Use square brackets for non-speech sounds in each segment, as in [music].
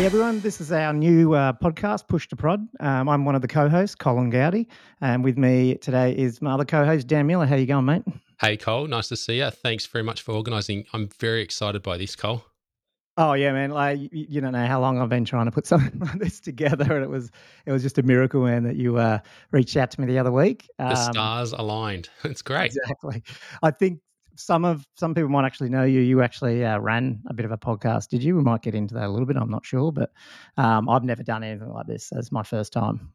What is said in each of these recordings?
Hey everyone, this is our new uh, podcast, Push to Prod. Um, I'm one of the co-hosts, Colin Gowdy, and with me today is my other co-host, Dan Miller. How you going, mate? Hey Cole, nice to see you. Thanks very much for organising. I'm very excited by this, Cole. Oh yeah, man! Like you don't know how long I've been trying to put [laughs] something like this together, and it was it was just a miracle, man, that you uh, reached out to me the other week. The um, stars aligned. [laughs] It's great. Exactly. I think some of some people might actually know you. You actually uh, ran a bit of a podcast, did you? We might get into that a little bit. I'm not sure, but um, I've never done anything like this. It's my first time.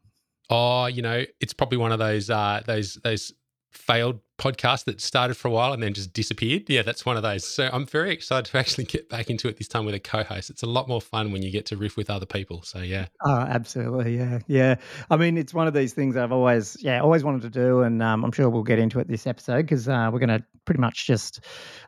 Oh, you know, it's probably one of those uh, those those failed podcast that started for a while and then just disappeared. Yeah, that's one of those. So I'm very excited [laughs] to actually get back into it this time with a co-host. It's a lot more fun when you get to riff with other people. So yeah. Oh, absolutely. Yeah, yeah. I mean, it's one of these things I've always, yeah, always wanted to do, and um, I'm sure we'll get into it this episode because uh, we're going to pretty much just,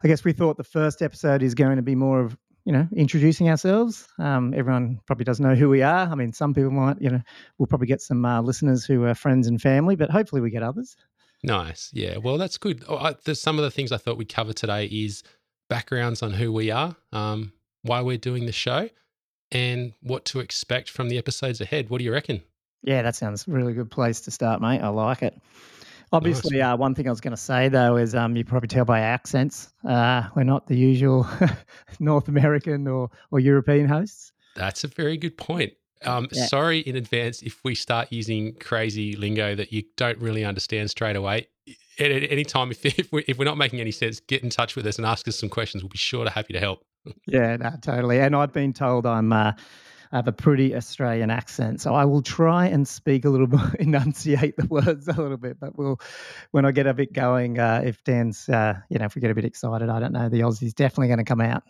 I guess we thought the first episode is going to be more of you know, introducing ourselves. Um, everyone probably doesn't know who we are. I mean, some people might, you know, we'll probably get some uh, listeners who are friends and family, but hopefully we get others. Nice. Yeah. Well, that's good. Oh, I, there's some of the things I thought we'd cover today is backgrounds on who we are, um, why we're doing the show, and what to expect from the episodes ahead. What do you reckon? Yeah, that sounds really good place to start, mate. I like it. Obviously, nice. uh, one thing I was going to say though is um, you probably tell by accents uh, we're not the usual [laughs] North American or or European hosts. That's a very good point. Um, yeah. Sorry in advance if we start using crazy lingo that you don't really understand straight away. At, at any time, if, [laughs] if, we, if we're not making any sense, get in touch with us and ask us some questions. We'll be sure to happy to help. [laughs] yeah, no, totally. And I've been told I'm. Uh, I have a pretty Australian accent, so I will try and speak a little [laughs] bit, enunciate the words a little bit. But we'll, when I get a bit going, uh, if Dan's, uh, you know, if we get a bit excited, I don't know, the Aussie's definitely going to come out.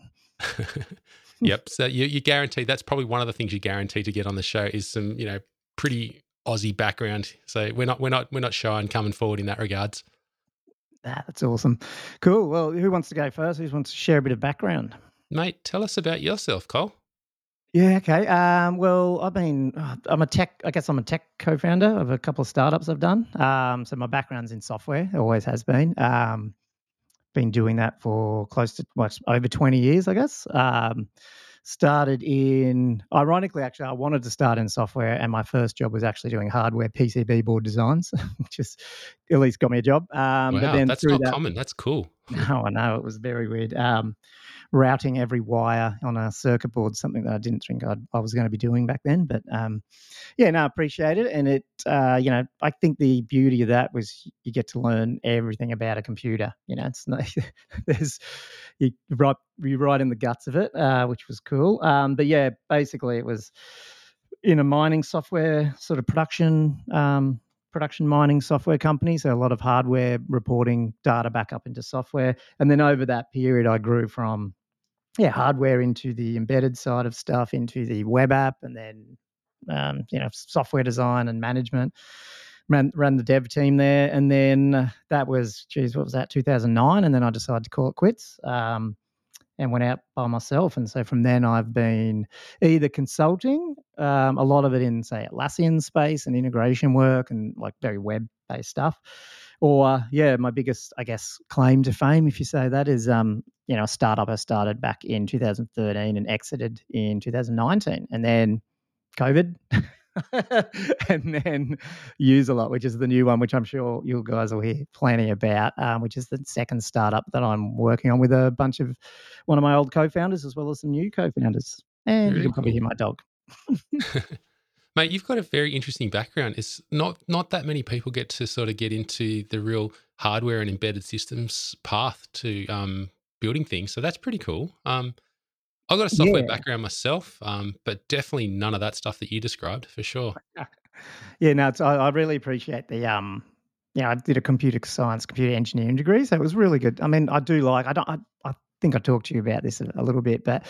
Yep. So you, you guarantee that's probably one of the things you guarantee to get on the show is some, you know, pretty Aussie background. So we're not we're not we're not shy and coming forward in that regards. That's awesome. Cool. Well, who wants to go first? Who wants to share a bit of background? Mate, tell us about yourself, Cole. Yeah. Okay. Um, well, I've been. Uh, I'm a tech. I guess I'm a tech co-founder of a couple of startups I've done. Um, so my background's in software. Always has been. Um, been doing that for close to well, over 20 years, I guess. Um, started in, ironically, actually, I wanted to start in software, and my first job was actually doing hardware PCB board designs, [laughs] which is at least got me a job. Um, wow, but then that's not that, common. That's cool. No, I know it was very weird. Um, routing every wire on a circuit board, something that I didn't think I'd, i was going to be doing back then. But um, yeah, no, I appreciate it. And it, uh, you know, I think the beauty of that was you get to learn everything about a computer. You know, it's not, [laughs] there's, you write, you write in the guts of it, uh, which was cool. Um, but yeah, basically it was in a mining software sort of production um, production mining software company. So a lot of hardware reporting data back up into software. And then over that period, I grew from yeah, hardware into the embedded side of stuff, into the web app, and then um, you know software design and management. Ran ran the dev team there, and then that was geez, what was that? 2009, and then I decided to call it quits. Um, and went out by myself. And so from then, I've been either consulting, um, a lot of it in, say, Atlassian space and integration work and like very web based stuff, or yeah, my biggest, I guess, claim to fame, if you say that, is um, you know, a startup I started back in 2013 and exited in 2019, and then COVID. [laughs] [laughs] and then Uselot, which is the new one, which I'm sure you guys will hear plenty about, um, which is the second startup that I'm working on with a bunch of one of my old co-founders as well as some new co-founders. And Very you can probably hear my dog. [laughs] [laughs] Mate, you've got a very interesting background. It's not not that many people get to sort of get into the real hardware and embedded systems path to um, building things. So that's pretty cool. Um, I've got a software yeah. background myself, um, but definitely none of that stuff that you described for sure. [laughs] yeah, no, I, I, really appreciate the um, yeah, I did a computer science, computer engineering degree, so it was really good. I mean, I do like I don't I, I think I talked to you about this a, a little bit, but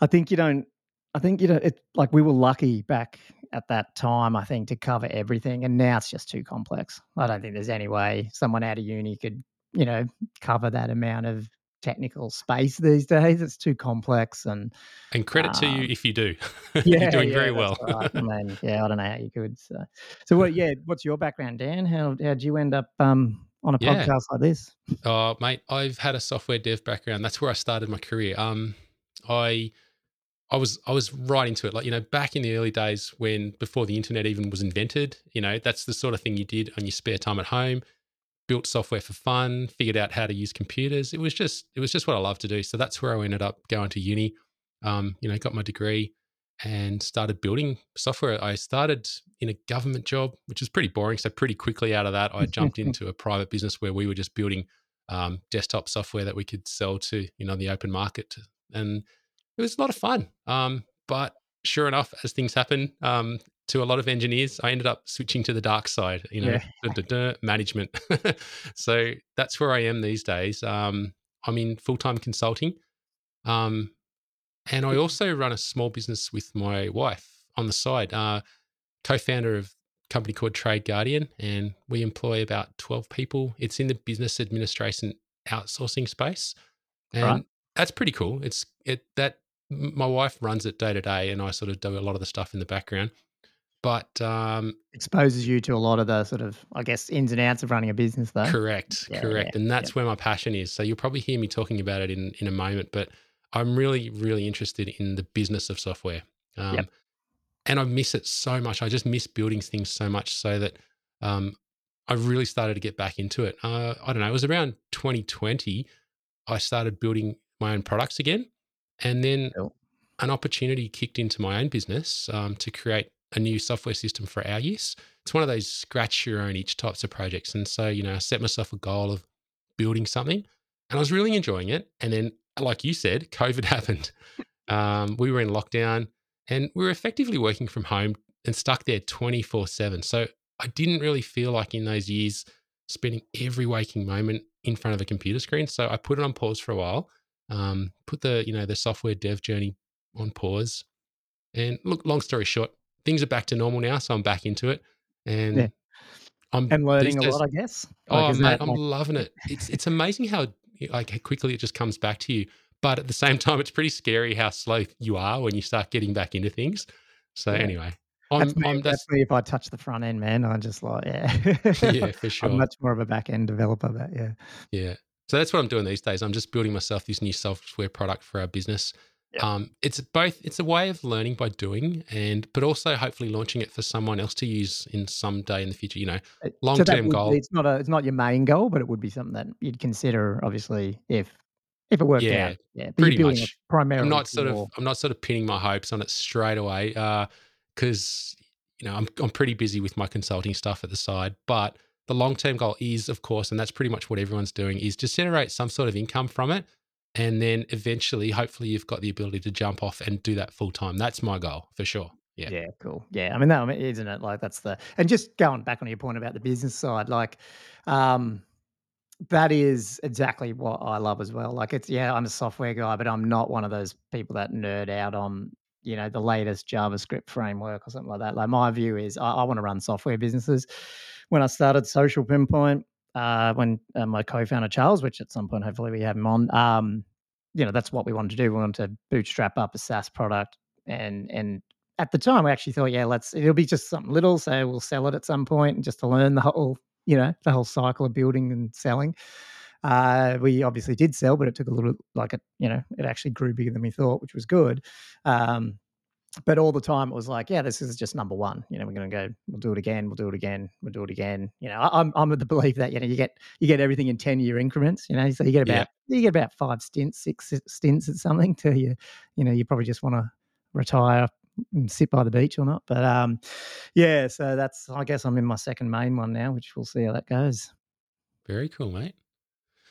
I think you don't I think you know it like we were lucky back at that time, I think, to cover everything. And now it's just too complex. I don't think there's any way someone out of uni could, you know, cover that amount of technical space these days. It's too complex and and credit um, to you um, if you do. [laughs] Yeah, You're doing yeah, very well. right. I mean, [laughs] yeah, I don't know how you could. So, so what? Yeah, what's your background, Dan? How how did you end up um, on a yeah. podcast like this? Oh, mate, I've had a software dev background. That's where I started my career. Um, I I was I was right into it. Like you know, back in the early days when before the internet even was invented, you know, that's the sort of thing you did on your spare time at home. Built software for fun, figured out how to use computers. It was just it was just what I love to do. So that's where I ended up going to uni. Um, you know, got my degree and started building software. I started in a government job, which was pretty boring. So pretty quickly out of that, I jumped [laughs] into a private business where we were just building um, desktop software that we could sell to you know the open market, and it was a lot of fun. Um, but sure enough, as things happen um, to a lot of engineers, I ended up switching to the dark side, you know, yeah. [laughs] management. [laughs] so that's where I am these days. Um, I'm in full time consulting. Um, and I also run a small business with my wife on the side, uh, co founder of a company called Trade Guardian. And we employ about 12 people. It's in the business administration outsourcing space. And right. that's pretty cool. It's it that my wife runs it day to day, and I sort of do a lot of the stuff in the background. But um, exposes you to a lot of the sort of, I guess, ins and outs of running a business, though. Correct, yeah, correct, yeah, and that's yeah. where my passion is. So you'll probably hear me talking about it in in a moment, but I'm really, really interested in the business of software. Um, yep. And I miss it so much. I just miss building things so much, so that um, I really started to get back into it. Uh, I don't know. It was around 2020. I started building my own products again. And then an opportunity kicked into my own business um, to create a new software system for our use. It's one of those scratch your own itch types of projects. And so, you know, I set myself a goal of building something and I was really enjoying it. And then, like you said, [laughs] COVID happened. Um, we were in lockdown and we were effectively working from home and stuck there 24 7. So I didn't really feel like in those years spending every waking moment in front of a computer screen. So I put it on pause for a while um, put the you know the software dev journey on pause. And look, long story short, things are back to normal now, so I'm back into it, and yeah. I'm and learning days, a lot, I guess. Like, oh mate, I'm like... loving it. It's it's amazing how like how quickly it just comes back to you. But at the same [laughs] time, it's pretty scary how slow you are when you start getting back into things. So yeah. anyway, I'm, that's, me, I'm, that's, that's, me if I touch the front end, man. I'm just like, yeah, yeah, for [laughs] sure. I'm much more of a back end developer, but yeah, yeah. So that's what I'm doing these days. I'm just building myself this new software product for our business. Yep. Um, it's both. It's a way of learning by doing, and but also hopefully launching it for someone else to use in some day in the future. You know, long term so goal. It's not a. It's not your main goal, but it would be something that you'd consider, obviously, if if it worked yeah, out. Yeah, pretty much. Primarily, I'm not sort of. I'm not sort of pinning my hopes on it straight away because uh, you know I'm I'm pretty busy with my consulting stuff at the side, but the long term goal is, of course, and that's pretty much what everyone's doing, is to generate some sort of income from it. And then eventually, hopefully, you've got the ability to jump off and do that full time. That's my goal for sure. Yeah. Yeah. Cool. Yeah. I mean, that isn't it? Like, that's the, and just going back on your point about the business side, like, um, that is exactly what I love as well. Like, it's, yeah, I'm a software guy, but I'm not one of those people that nerd out on, you know, the latest JavaScript framework or something like that. Like, my view is I, I want to run software businesses when I started Social Pinpoint, uh, when uh, my co-founder Charles, which at some point hopefully we have him on, um, you know, that's what we wanted to do. We wanted to bootstrap up a SaaS product, and and at the time we actually thought, yeah, let's it'll be just something little, so we'll sell it at some point, and just to learn the whole, you know, the whole cycle of building and selling. Uh, we obviously did sell, but it took a little, like it, you know, it actually grew bigger than we thought, which was good. Um, but all the time it was like, yeah, this is just number one. You know, we're going to go, we'll do it again, we'll do it again, we'll do it again. You know, I'm I'm of the belief that you know you get you get everything in ten year increments. You know, so you get about yeah. you get about five stints, six stints at something till you you know you probably just want to retire and sit by the beach or not. But um, yeah, so that's I guess I'm in my second main one now, which we'll see how that goes. Very cool, mate.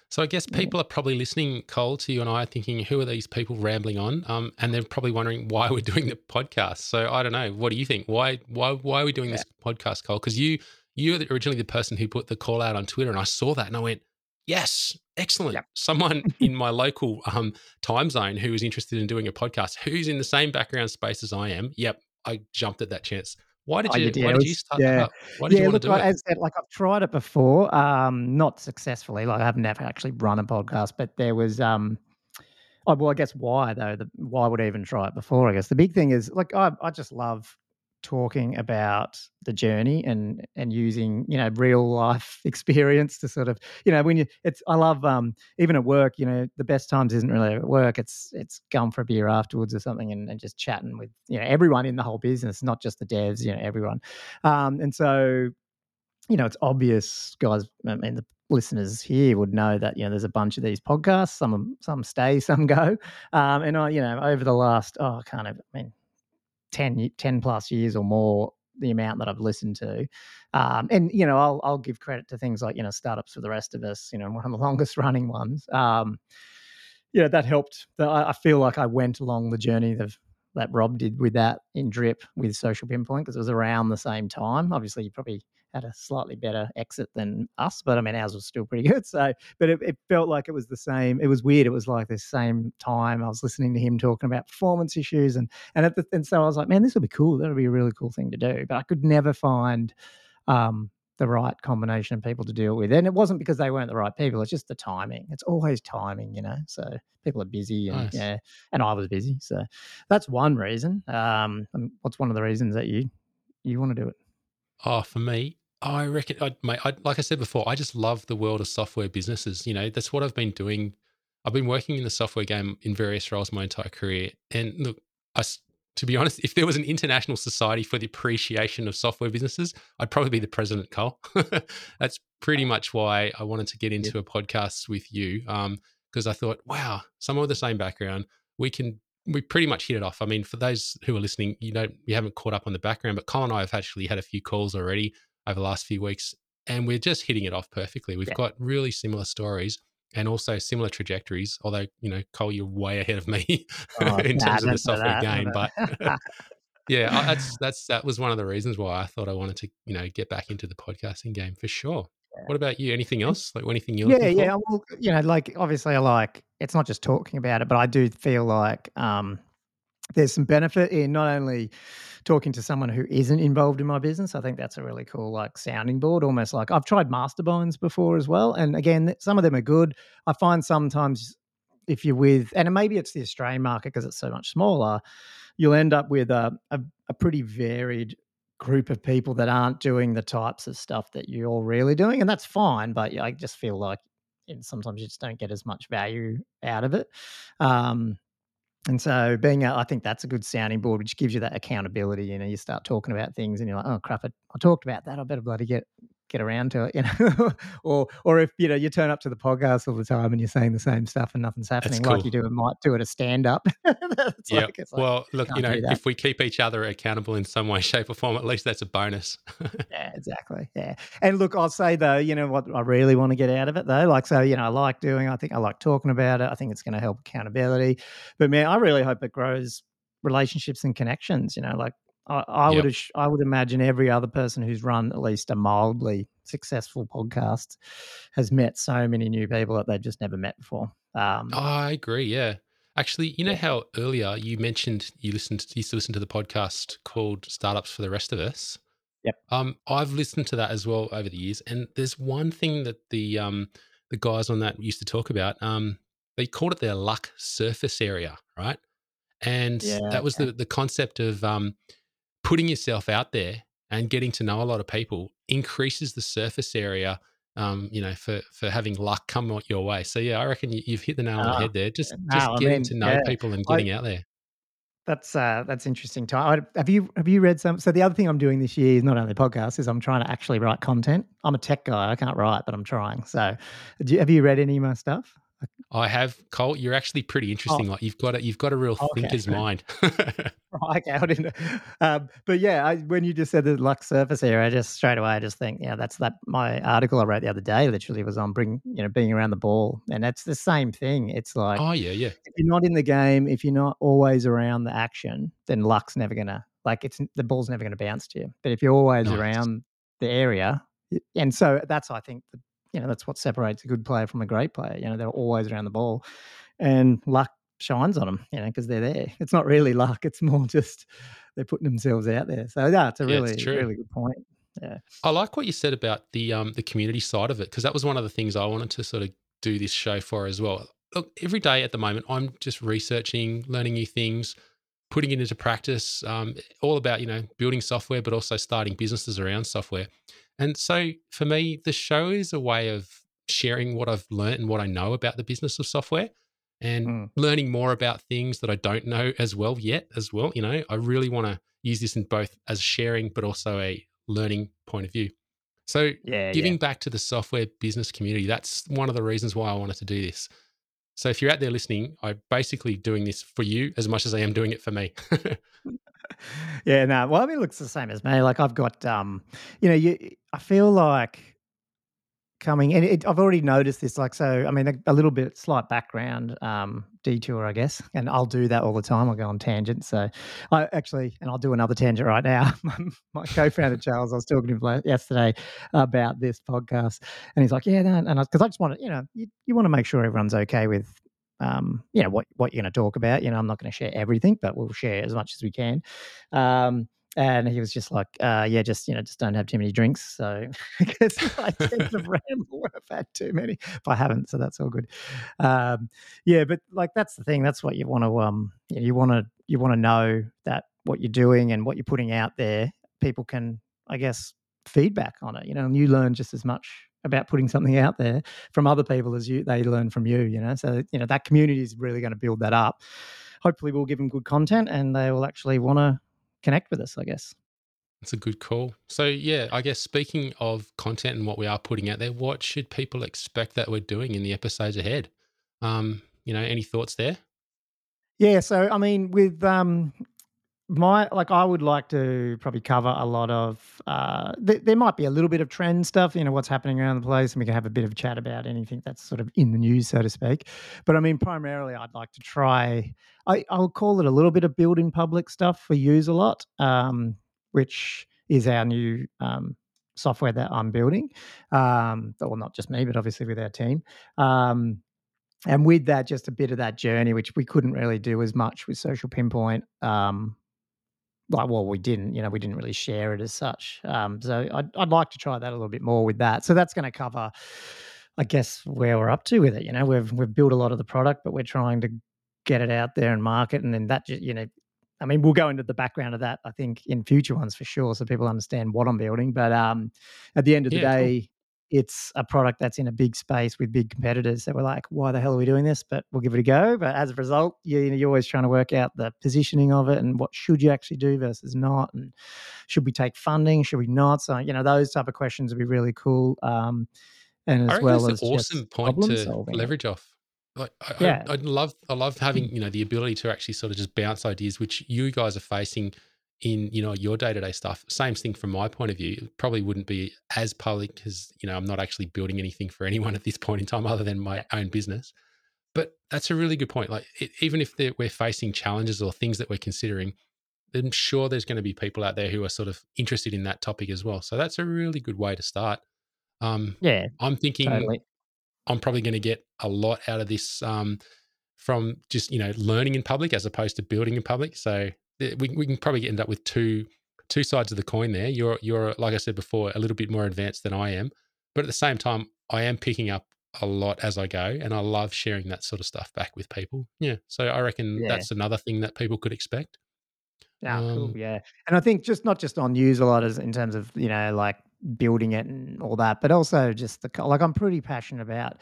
So I guess people are probably listening, Cole, to you and I, thinking, who are these people rambling on? Um, and they're probably wondering why we're doing the podcast. So I don't know. What do you think? Why why why are we doing yeah. this podcast, Cole? Because you you were originally the person who put the call out on Twitter, and I saw that and I went, yes, excellent. Yep. Someone [laughs] in my local um, time zone who is interested in doing a podcast, who's in the same background space as I am. Yep, I jumped at that chance. Why did oh, you? why did you start yeah. that Why did yeah, you want look, to do like, it? As said, like I've tried it before, um, not successfully. Like I've never actually run a podcast, but there was. Um, oh, well, I guess why though? The, why would I even try it before? I guess the big thing is like I, I just love talking about the journey and and using you know real life [laughs] experience to sort of you know when you it's I love um even at work you know the best times isn't really at work it's it's going for a beer afterwards or something and, and just chatting with you know everyone in the whole business not just the devs you know everyone. Um and so you know it's obvious guys I mean the listeners here would know that you know there's a bunch of these podcasts some some stay [laughs] some go. Um and I you know over the last oh kind of I mean 10, 10 plus years or more the amount that I've listened to. Um, and, you know, I'll, I'll give credit to things like, you know, startups for the rest of us, you know, [laughs] one of the longest running ones. Um, that helped. I feel like I went along the journey that Rob did with that in Drip with Social Pinpoint because it was around the same time. Obviously, you probably had a slightly better exit than us, but I mean ours was still pretty [laughs] good. So, but it, it, felt like it was the same. It was weird. It was like the same time I was listening to him talking about performance issues, and and at the, and so I was like, man, this would be cool. That would be a really cool thing to do. But I could never find um, the right combination of people to deal with, and it wasn't because they weren't the right people. It's just the timing. It's always timing, you know. So people are busy, and nice. yeah, and I was busy. So that's one reason. Um, what's one of the reasons that you you want to do it? Oh, for me, I reckon, I, mate, I, like I said before, I just love the world of software businesses. You know, that's what I've been doing. I've been working in the software game in various roles my entire career. And look, I, to be honest, if there was an international society for the appreciation of software businesses, I'd probably be the president, Cole. [laughs] that's pretty much why I wanted to get into yeah. a podcast with you. because um, I thought, wow, someone with the same background, we can we pretty much hit it off. I mean, for those who are listening, you know, you haven't caught up on the background, but Colin and I have actually had a few calls already over the last few weeks, and we're just hitting it off perfectly. We've yeah. got really similar stories and also similar trajectories. Although, you know, Cole, you're way ahead of me oh, [laughs] in nah, terms of the software game, but. [laughs] yeah, that's [laughs] that's that was one of the reasons why I thought I wanted to, you know, get back into the podcasting game for sure. What about you? Anything else? Like anything you? Yeah, yeah. Well, you know, like obviously, I like it's not just talking about it, but I do feel like um, there's some benefit in not only talking to someone who isn't involved in my business. I think that's a really cool like sounding board, almost like I've tried masterminds before as well. And again, some of them are good. I find sometimes if you're with, and maybe it's the Australian market because it's so much smaller, you'll end up with a, a, a pretty varied group of people that aren't doing the types of stuff that you're really doing. And that's fine. But I just feel like sometimes you just don't get as much value out of it. Um, and so being, a, I think that's a good sounding board, which gives you that accountability. You know, you start talking about things and you're like, oh crap, I, I talked about that. I better bloody get get around to it, you [laughs] know. or or if you know you turn up to the podcast all the time and you're saying the same stuff and nothing's happening, cool. like you do and might do it a stand up. [laughs] yeah. Like, like, well, look, you know, if we keep each other accountable in some way, [laughs] shape, or form, at least that's a bonus. yeah, exactly. Yeah, and look, I'll say though, you know what I really want to get out of it though, like so, you know, I like doing. I think I like talking about it. I think it's going to help accountability. But man, I really hope it grows relationships and connections. You know, like I, I yep. would I would imagine every other person who's run at least a mildly successful podcast has met so many new people that they've just never met before. Um, I agree. Yeah, actually, you know how earlier you mentioned you listened you used to listen to the podcast called Startups for the Rest of Us. Yep. Um, I've listened to that as well over the years, and there's one thing that the um the guys on that used to talk about. Um, they called it their luck surface area, right? And yeah, that was okay. the the concept of um putting yourself out there and getting to know a lot of people increases the surface area um, you know, for for having luck come your way. So yeah, I reckon you, have hit the nail on the ah, head there. Just just getting I mean, to know yeah. people and getting I, out there. That's uh, that's interesting. Time. Have you have you read some? So the other thing I'm doing this year is not only podcasts, is I'm trying to actually write content. I'm a tech guy. I can't write, but I'm trying. So, you, have you read any of my stuff? I have Cole. You're actually pretty interesting. Oh. Like you've got a you've got a real okay. thinker's [laughs] mind. right out in, um, but yeah, I, when you just said the luck surface area, I just straight away I just think, yeah, that's that. My article I wrote the other day literally was on bring you know being around the ball, and that's the same thing. It's like, oh yeah, yeah. If you're not in the game, if you're not always around the action, then luck's never gonna like it's the ball's never gonna bounce to you. But if you're always nice. around the area, and so that's I think the you know that's what separates a good player from a great player. You know, they're always around the ball, and luck shines on them. You know, because they're there. It's not really [laughs] luck; it's more just they're putting themselves out there. So yeah, it's a really yeah, really good point. Yeah, I like what you said about the um the community side of it because that was one of the things I wanted to sort of do this show for as well. Look, every day at the moment, I'm just researching, learning new things. Putting it into practice, um, all about, you know, building software, but also starting businesses around software. And so for me, the show is a way of sharing what I've learned and what I know about the business of software and mm. learning more about things that I don't know as well yet as well. You know, I really want to use this in both as sharing, but also a learning point of view. So yeah, giving yeah. back to the software business community, that's one of the reasons why I wanted to do this. So if you're out there listening, I'm basically doing this for you as much as I am doing it for me. [laughs] yeah, no. Well, I mean, it looks the same as me. Like I've got, um, you know, you. I feel like coming and it, i've already noticed this like so i mean a, a, little bit slight background um detour i guess and i'll do that all the time. I'll go on tangents so i actually and i'll do another tangent right now. [laughs] My co-founder charles i was talking to him yesterday about this podcast and he's like yeah no, and I because I, I, just want to you know you, you want to make sure everyone's okay with um you know what what you're going to talk about you know i'm not going to share everything but we'll share as much as we can. Um and he was just like, uh, "Yeah, just you know, just don't have too many drinks." So [laughs] because [laughs] I tend to [laughs] ramble when I've had too many, if I haven't, so that's all good. Um, yeah, but like that's the thing. That's what you want to um, you want to you want to know that what you're doing and what you're putting out there, people can, I guess, feedback on it. You know, and you learn just as much about putting something out there from other people as you they learn from you. You know, so you know that community is really going to build that up. Hopefully, we'll give them good content, and they will actually want to connect with us, I guess. That's a good call. So, yeah, I guess speaking of content and what we are putting out there, what should people expect that we're doing in the episodes ahead? Um, you know, any thoughts there? Yeah, so I mean, with um, my like i would like to probably cover a lot of uh th- there might be a little bit of trend stuff you know what's happening around the place and we can have a bit of chat about anything that's sort of in the news so to speak. But i mean primarily i'd like to try i i'll call it a little bit of building public stuff for Uselot um which is our new um software that i'm building. Um well not just me but obviously with our team. Um and with that just a bit of that journey which we couldn't really do as much with social pinpoint um, like well we didn't you know we didn't really share it as such um, so I'd, I'd like to try that a little bit more with that. So that's going to cover i guess where we're up to with it you know? We've we've built a lot of the product but we're trying to get it out there and market and then that you know i mean we'll go into the background of that i think in future ones for sure so people understand what i'm building but um at the end of the yeah, day it's a product that's in a big space with big competitors. So we're like, why the hell are we doing this? But we'll give it a go. But as a result, you, you know, you're always trying to work out the positioning of it and what should you actually do versus not, and should we take funding? Should we not? So you know, those type of questions would be really cool. Um, and as well as an awesome point to solving. leverage off. Like, I, yeah, I, I love, I love having [laughs] you know the ability to actually sort of just bounce ideas, which you guys are facing in you know your day-to-day stuff same thing from my point of view it probably wouldn't be as public because you know i'm not actually building anything for [laughs] anyone at this point in time other than my own business. But that's a really good point like it, even if we're facing challenges or things that we're considering i'm sure there's going to be people out there who are sort of interested in that topic as well. So that's a really good way to start. Um yeah i'm thinking totally. i'm probably going to get a lot out of this um from just you know learning in public as opposed to building in public. So we, we can probably end up with two two sides of the coin there. You're you're like I said before, a little bit more advanced than I am, but at the same time, I am picking up a lot as I go, and I love sharing that sort of stuff back with people. Yeah, so I reckon yeah. that's another thing that people could expect. Yeah, um, cool. Yeah, and I think just not just on news a lot as in terms of you know like building it and all that, but also just the like I'm pretty passionate about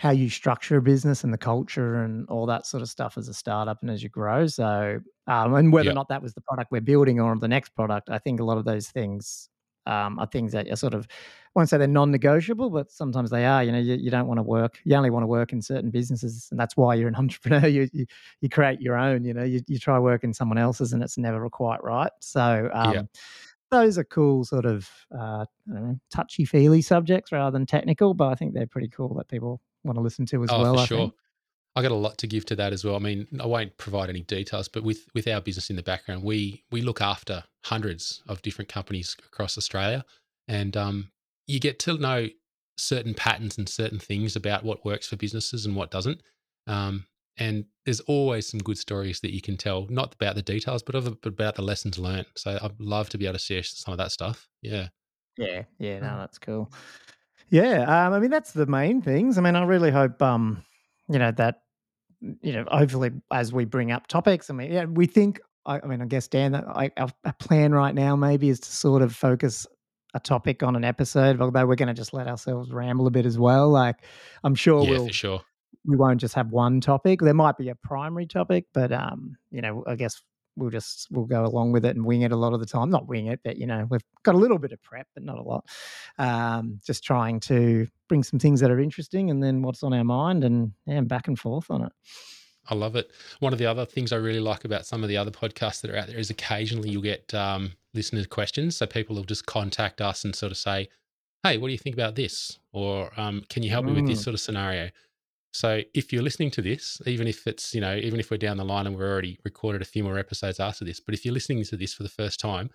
how you structure a business and the culture and all that sort of stuff as a startup and as you grow. So, um, and whether yep. or not that was the product we're building or the next product, I think a lot of those things um, are things that are sort of, I won't say they're non-negotiable, but sometimes they are. You know, you, you don't want to work. You only want to work in certain businesses, and that's why you're an [laughs] entrepreneur. You you, you create your own. You know, you, you try work in someone else's, and it's never quite right. So, um, those are cool sort of uh, touchy feely subjects rather than technical, but I think they're pretty cool that people want to listen to as oh, well. For I sure. Think. I got a lot to give to that as well. I mean, I won't provide any details, but with with our business in the background, we we look after hundreds of different companies across Australia, and um, you get to know certain patterns and certain things about what works for businesses and what doesn't. Um, and there's always some good stories that you can tell, not about the details, but, of, but about the lessons learned. So I'd love to be able to share some of that stuff. Yeah. Yeah. Yeah. No, mm. that's cool. Yeah, um, I mean that's the main things. I mean, I really hope, um, you know, that you know, hopefully as we bring up topics, I mean, yeah, we think I, I mean, I guess Dan, I, our, our plan right now maybe is to sort of focus a topic on an episode, although we're going to just let ourselves ramble a bit as well. Like, I'm sure Yeah, we'll for sure. we won't just have one topic. There might be a primary topic, but um, you know, I guess we'll just we'll go along with it and wing it a lot of the time. Not wing it, but you know, we've got a little bit of prep, but not a lot. Um, just trying to bring some things that are interesting, and then what's on our mind, and yeah, back and forth on it. I love it. One of the other things I really like about some of the other podcasts that are out there is occasionally you'll get um, listener questions. So people will just contact us and sort of say, "Hey, what do you think about this?" Or um, "Can you help me with this Mm. sort of scenario?" So if you're listening to this, even if it's you know, even if we're down the line and we're already recorded a few more episodes after this, but if you're listening to this for the first time,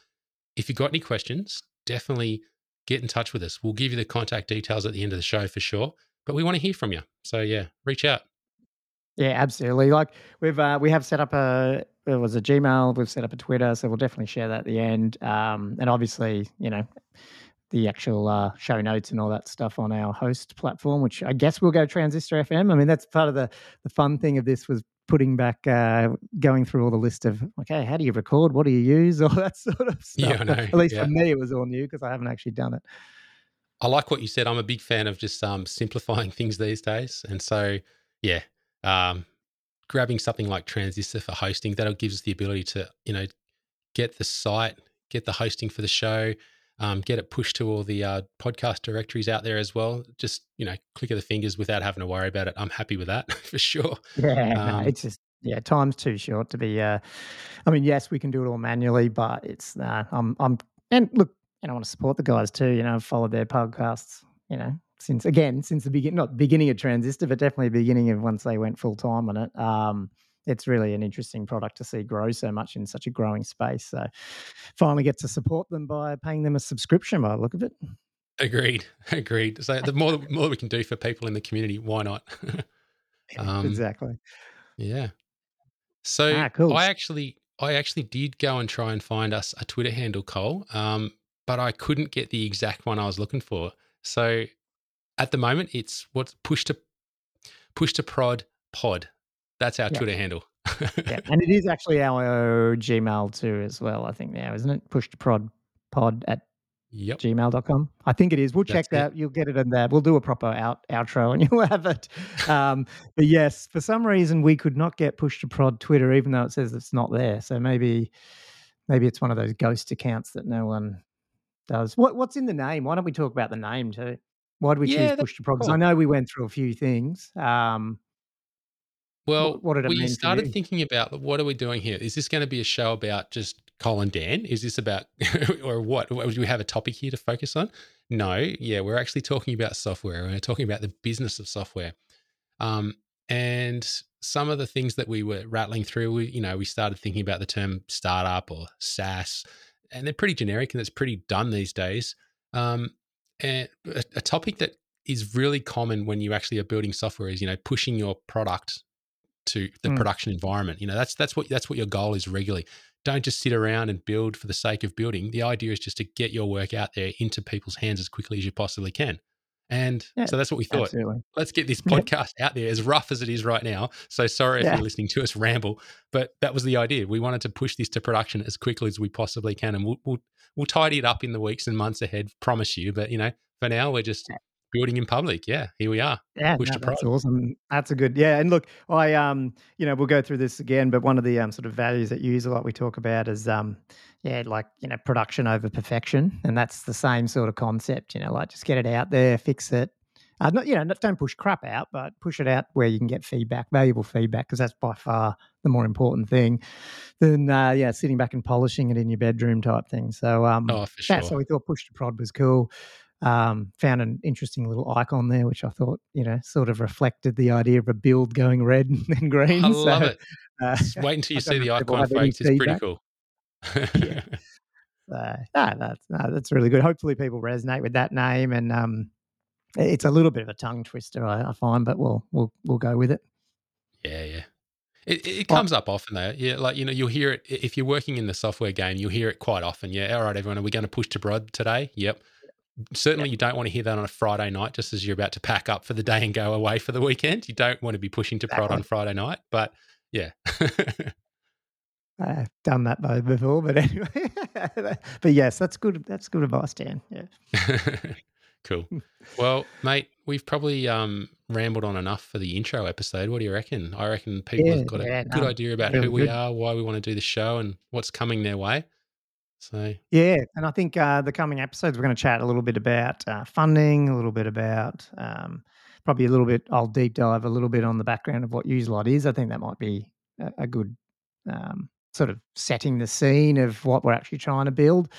if you've got any questions, definitely get in touch with us. We'll give you the contact details at the end of the show for sure. But we want to hear from you. So yeah, reach out. Yeah, absolutely. Like we've uh, we have set up a it was a Gmail. We've set up a Twitter, so we'll definitely share that at the end. Um, and obviously, you know, the actual uh, show notes and all that stuff on our host platform, which I guess we'll go Transistor FM. I mean, that's part of the the fun thing of this was putting back, uh, going through all the list of okay, how do you record? What do you use? [laughs] All that sort of stuff. Yeah, I know. At least Yeah. for me, it was all new because I haven't actually done it. I like what you said. I'm a big fan of just um, simplifying [laughs] things these days. And so, yeah, um, grabbing something like Transistor for hosting, that'll give us the ability to, you know, get the site, get the hosting for the show, um, get it pushed to all the uh, podcast directories out there as well. Just, you know, click of the fingers without having to worry about it. I'm happy with that [laughs] for sure. Yeah, Um, it's just yeah, time's too short to be. Uh, I mean, yes, we can do it all manually, but it's uh, I'm I'm and look, and I want to support the guys too. You know, I've followed their podcasts. You know, since again since the beginning, not beginning of Transistor, but definitely beginning of once they went full time on it. Um, it's really an interesting product to see grow so much in such a growing space. So, finally get to support them by paying them a subscription. By the look of it, Agreed. [laughs] Agreed. So the more, more we can do for people in the community, why not? [laughs] [laughs] um, exactly. Yeah. So Ah, cool. I actually I actually did go and try and find us a Twitter handle, Cole, um, but I couldn't get the exact one I was looking for. So at the moment, it's what's push to push to prod pod. That's our Yeah. Twitter handle. yeah, [laughs] and it is actually our Gmail too, as well. I think now, isn't it? Push to prod pod at yep. gmail.com. I think it is. We'll check That's it. that. You'll get it in there. We'll do a proper out outro and [laughs] you'll have it. Um, but yes, for some reason we could not get push to prod Twitter, even though it says it's not there. So maybe maybe it's one of those ghost accounts that no one does. What what's in the name? Why don't we talk about the name too? Why do we Yeah, choose push to prod? Because I know we went through a few things. Um, Well, what, what did it we started thinking about what are we doing here? Is this going to be a show about just Cole and Dan? Is this about, [laughs] or what? What- Do we have a topic here to focus on? No. Yeah, we're actually talking about software. We're talking about the business of software. Um, and some of the things that we were rattling through, we, you know, we started thinking about the term startup or SaaS, and they're pretty generic and it's pretty done these days. Um, and a, a topic that is really common when you actually are building software is, you know, pushing your product to the Mm. production environment. You know, that's that's what that's what your goal is regularly. Don't just sit around and build for the sake of building. The idea is just to get your work out there into people's hands as quickly as you possibly can. And Yeah, so that's what we thought. Absolutely. Let's get this [laughs] Yeah. podcast out there as rough as it is right now. So sorry if Yeah. you're listening to us ramble, but that was the idea. We wanted to push this to production as quickly as we possibly can, and we'll we'll, we'll tidy it up in the weeks and months ahead. Promise you. But you know, for now, we're just building in public. Yeah, here we are. Yeah, Push no, to prod. that's awesome. That's a good yeah. And look, I um, you know, we'll go through this again, but one of the um sort of values that you use a lot we talk about is um, yeah, like you know, production over perfection, and that's the same sort of concept. You know, like just get it out there, fix it. Uh, not you know, not- don't push crap out, but push it out where you can get feedback, valuable feedback, because that's by far the more important thing than uh, yeah, sitting back and polishing it in your bedroom type thing. So um, Oh, for sure. so we thought push to prod was cool. Um, found an interesting little icon there, which I thought, you know, sort of reflected the idea of a build going red [laughs] and then green. I love so, it. Uh, [laughs] wait until you see the know if people icon, folks. It's pretty cool. Yeah. [laughs] Uh, no, that's no, that's really good. Hopefully, people resonate with that name, and um, it's a little bit of a tongue twister, I, I find, but we'll we'll we'll go with it. Yeah, yeah. It, it Well- comes up often though. Yeah, like you know, you'll hear it if you're working in the software game. You'll hear it quite often. Yeah, all right, everyone, are we going to push to prod today? Yep. Certainly, you don't want to hear that on a Friday night, just as you're about to pack up for the day and go away for the weekend. You don't want to be pushing to prod on Friday night. But yeah, [laughs] I've done that before, but [laughs] anyway. but yes, that's good. That's good advice, Dan. Yeah. [laughs] cool. Well, mate, we've probably um, rambled on enough for the intro episode. What do you reckon? I reckon people yeah, have got a yeah, good no, idea about who we good. are, why we want to do the show, and what's coming their way. So yeah, and I think uh, the coming episodes we're going to chat a little bit about uh, funding, a little bit about um, probably a little bit. I'll deep dive a little bit on the background of what Uselot is. I think that might be a, a good um, sort of setting the scene of what we're actually trying to build.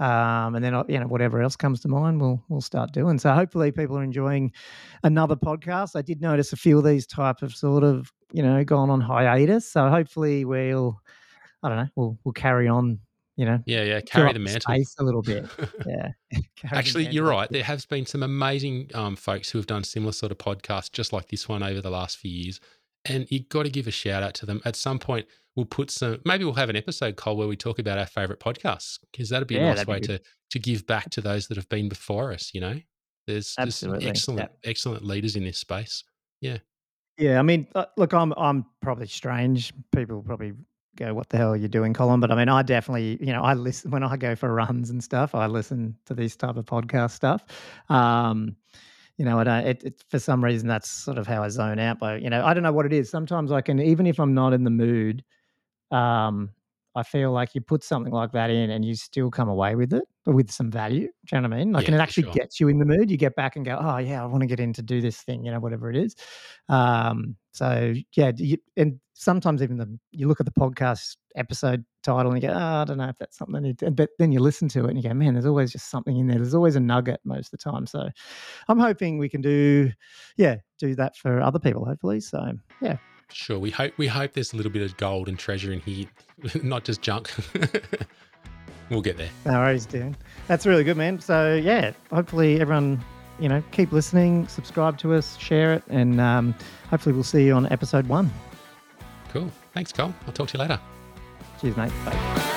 Um, and then uh, you know whatever else comes to mind, we'll we'll start doing. So hopefully people are enjoying another podcast. I did notice a few of these type of sort of you know gone on hiatus. So hopefully we'll I don't know we'll we'll carry on. You know, yeah, yeah, carry the mantle a little bit. [laughs] Yeah, [laughs] actually, you're right. There has been some amazing um, folks who have done similar sort of podcasts, just like this one, over the last few years. And you've got to give a shout out to them. At some point, we'll put some maybe we'll have an episode call where we talk about our favorite podcasts because that'd be yeah, a nice way to to give back to those that have been before us you know there's just excellent yeah. excellent leaders in this space yeah yeah i mean uh, look i'm i'm probably strange people probably go what the hell are you doing colin but i mean i definitely you know i listen when i go for runs and stuff i listen to this type of podcast stuff um you know, I don't, it, it, for some reason that's sort of how I zone out. But you know, I don't know what it is. Sometimes I can, even if I'm not in the mood, um, I feel like you put something like that in and you still come away with it, but with some value. Do you know what I mean? Like, yeah, and it actually sure. gets you in the mood. You get back and go, oh, yeah, I want to get in to do this thing, you know, whatever it is. Um, so, yeah. You, and sometimes even the, you look at the podcast episode title and you go, oh, I don't know if that's something I need to, but then you listen to it and you go, man, there's always just something in there. There's always a nugget most of the time. So I'm hoping we can do, yeah, do that for other people, hopefully. So, yeah. Sure. We hope we hope there's a little bit of gold and treasure in here, [laughs] not just junk. [laughs] we'll get there. No worries, Dan. That's really good, man. So yeah, hopefully everyone, you know, keep listening, subscribe to us, share it, and um, hopefully we'll see you on episode one. Cool. Thanks, Cole. I'll talk to you later. Cheers, mate. Bye.